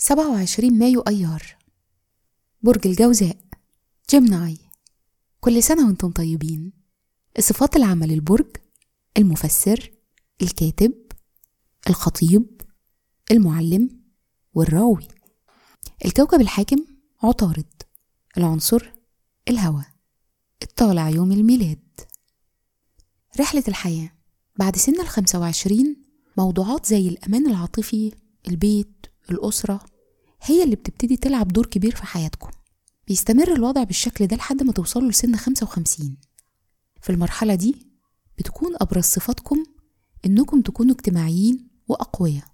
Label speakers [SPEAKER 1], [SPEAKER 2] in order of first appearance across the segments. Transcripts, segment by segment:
[SPEAKER 1] 27 مايو أيار. برج الجوزاء جيمناي. كل سنة وأنتم طيبين. الصفات العامة للبرج المفسر الكاتب الخطيب المعلم والراوي. الكوكب الحاكم عطارد العنصر الهواء. الطالع يوم الميلاد. رحلة الحياة. بعد سن الخمسة وعشرين موضوعات زي الأمان العاطفي البيت الأسرة هي اللي بتبتدي تلعب دور كبير في حياتكم. بيستمر الوضع بالشكل ده لحد ما توصلوا لسن خمسة وخمسين. في المرحلة دي بتكون أبرز صفاتكم إنكم تكونوا اجتماعيين وأقوياء.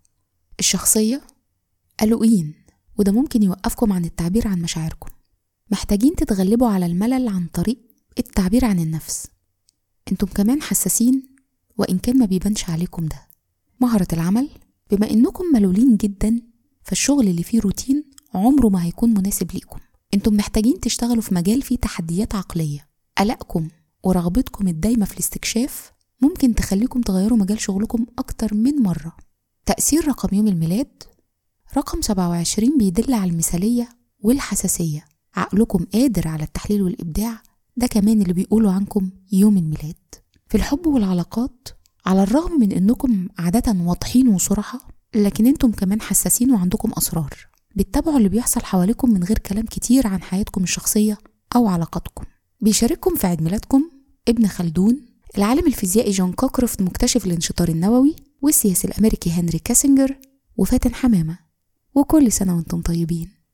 [SPEAKER 1] الشخصية قلقين وده ممكن يوقفكم عن التعبير عن مشاعركم. محتاجين تتغلبوا على الملل عن طريق التعبير عن النفس. إنتم كمان حساسين وإن كان ما بيبانش عليكم ده. مهرة العمل بما إنكم ملولين جدا فالشغل اللي فيه روتين عمره ما هيكون مناسب ليكم. أنتم محتاجين تشتغلوا في مجال فيه تحديات عقلية. قلقكم ورغبتكم الدايمة في الاستكشاف ممكن تخليكم تغيروا مجال شغلكم أكتر من مرة. تأثير رقم يوم الميلاد رقم 27 بيدل على المثالية والحساسية. عقلكم قادر على التحليل والإبداع ده كمان اللي بيقولوا عنكم يوم الميلاد. في الحب والعلاقات على الرغم من إنكم عادة واضحين وصراحة لكن أنتم كمان حساسين وعندكم أسرار. بتتابعوا اللي بيحصل حواليكم من غير كلام كتير عن حياتكم الشخصية أو علاقاتكم. بيشارككم في عيد ميلادكم ابن خلدون العالم الفيزيائي جون كوكروفت مكتشف الانشطار النووي والسياسي الأمريكي هنري كاسنجر وفاتن حمامة. وكل سنة وأنتم طيبين.